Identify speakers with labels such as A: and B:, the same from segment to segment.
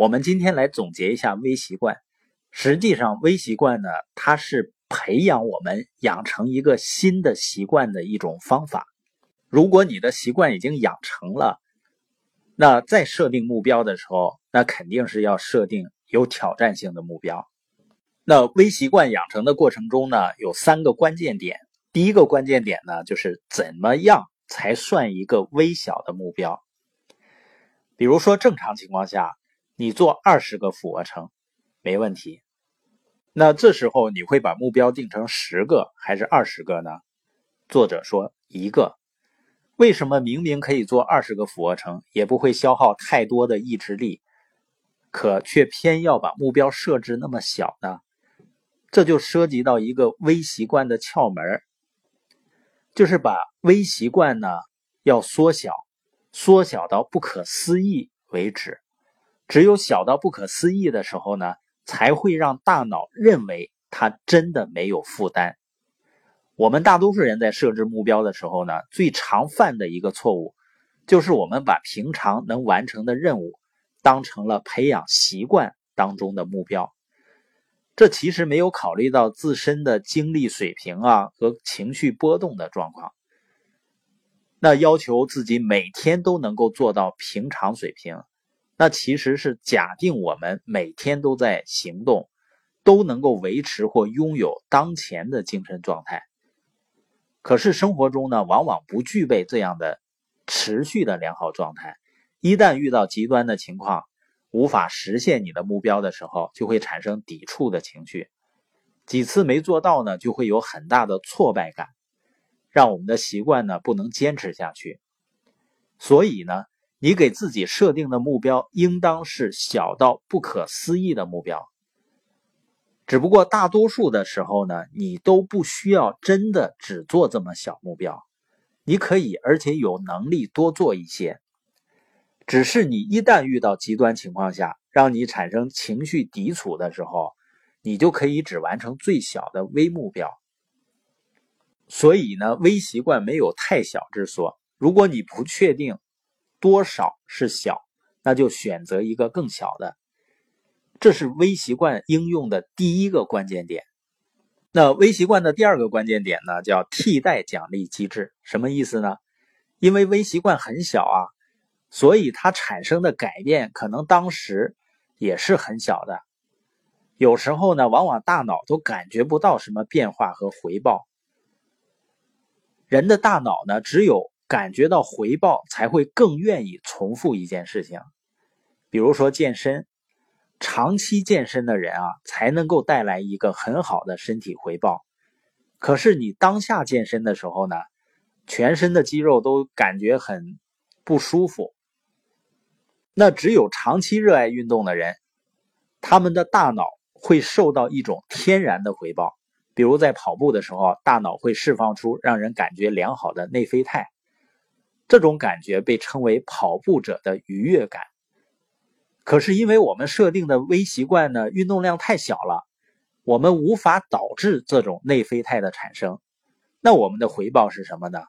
A: 我们今天来总结一下微习惯。实际上，微习惯呢，它是培养我们养成一个新的习惯的一种方法。如果你的习惯已经养成了，那在设定目标的时候，那肯定是要设定有挑战性的目标。那微习惯养成的过程中呢，有三个关键点。第一个关键点呢，就是怎么样才算一个微小的目标？比如说，正常情况下，你做二十个俯卧撑没问题。那这时候你会把目标定成十个还是二十个呢？作者说一个。为什么明明可以做二十个俯卧撑，也不会消耗太多的意志力，可却偏要把目标设置那么小呢？这就涉及到一个微习惯的窍门就是把微习惯呢要缩小，缩小到不可思议为止。只有小到不可思议的时候呢，才会让大脑认为它真的没有负担。我们大多数人在设置目标的时候呢，最常犯的一个错误，就是我们把平常能完成的任务当成了培养习惯当中的目标。这其实没有考虑到自身的精力水平啊和情绪波动的状况。那要求自己每天都能够做到平常水平，那其实是假定我们每天都在行动，都能够维持或拥有当前的精神状态。可是生活中呢，往往不具备这样的持续的良好状态。一旦遇到极端的情况，无法实现你的目标的时候，就会产生抵触的情绪。几次没做到呢，就会有很大的挫败感，让我们的习惯呢不能坚持下去。所以呢，你给自己设定的目标应当是小到不可思议的目标。只不过大多数的时候呢，你都不需要真的只做这么小目标，你可以而且有能力多做一些。只是你一旦遇到极端情况下，让你产生情绪抵触的时候，你就可以只完成最小的微目标。所以呢，微习惯没有太小之说。如果你不确定多少是小，那就选择一个更小的。这是微习惯应用的第一个关键点。那微习惯的第二个关键点呢，叫替代奖励机制。什么意思呢？因为微习惯很小啊。所以它产生的改变可能当时也是很小的，有时候呢，往往大脑都感觉不到什么变化和回报。人的大脑呢，只有感觉到回报，才会更愿意重复一件事情。比如说健身，长期健身的人啊，才能够带来一个很好的身体回报。可是你当下健身的时候呢，全身的肌肉都感觉很不舒服。那只有长期热爱运动的人，他们的大脑会受到一种天然的回报，比如在跑步的时候，大脑会释放出让人感觉良好的内啡肽，这种感觉被称为跑步者的愉悦感。可是因为我们设定的微习惯呢，运动量太小了，我们无法导致这种内啡肽的产生，那我们的回报是什么呢？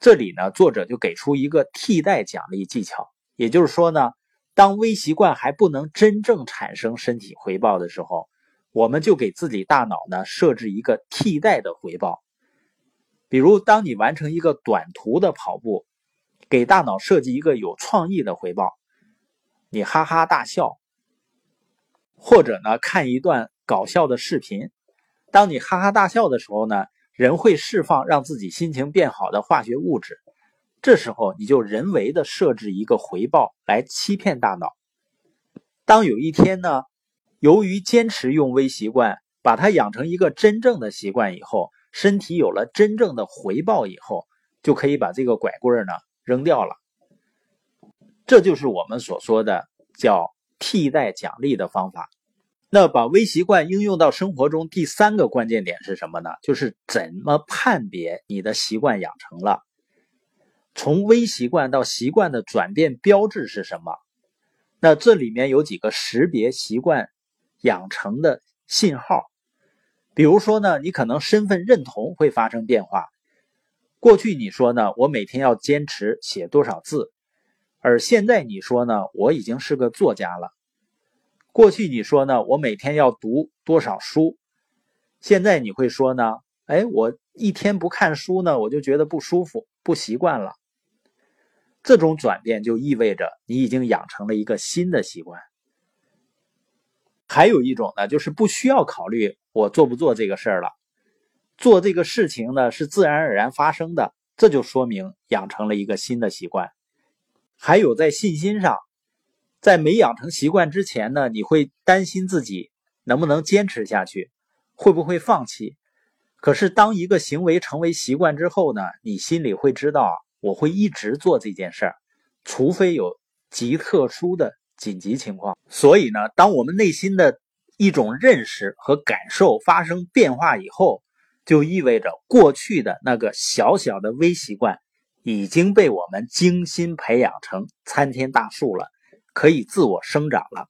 A: 这里呢，作者就给出一个替代奖励技巧，也就是说呢，当微习惯还不能真正产生身体回报的时候，我们就给自己大脑呢设置一个替代的回报。比如，当你完成一个短途的跑步，给大脑设计一个有创意的回报，你哈哈大笑，或者呢看一段搞笑的视频，当你哈哈大笑的时候呢。人会释放让自己心情变好的化学物质，这时候你就人为的设置一个回报来欺骗大脑。当有一天呢，由于坚持用微习惯，把它养成一个真正的习惯以后，身体有了真正的回报以后，就可以把这个拐棍呢扔掉了。这就是我们所说的叫替代奖励的方法。那把微习惯应用到生活中，第三个关键点是什么呢？就是怎么判别你的习惯养成了？从微习惯到习惯的转变标志是什么？那这里面有几个识别习惯养成的信号。比如说呢，你可能身份认同会发生变化。过去你说呢，我每天要坚持写多少字，而现在你说呢，我已经是个作家了。过去你说呢，我每天要读多少书？现在你会说呢，哎，我一天不看书呢，我就觉得不舒服，不习惯了。这种转变就意味着你已经养成了一个新的习惯。还有一种呢，就是不需要考虑我做不做这个事儿了，做这个事情呢是自然而然发生的，这就说明养成了一个新的习惯。还有在信心上，在没养成习惯之前呢，你会担心自己能不能坚持下去，会不会放弃。可是当一个行为成为习惯之后呢，你心里会知道，我会一直做这件事儿，除非有极特殊的。紧急情况，所以呢，当我们内心的一种认识和感受发生变化以后，就意味着过去的那个小小的微习惯已经被我们精心培养成参天大树了，可以自我生长了。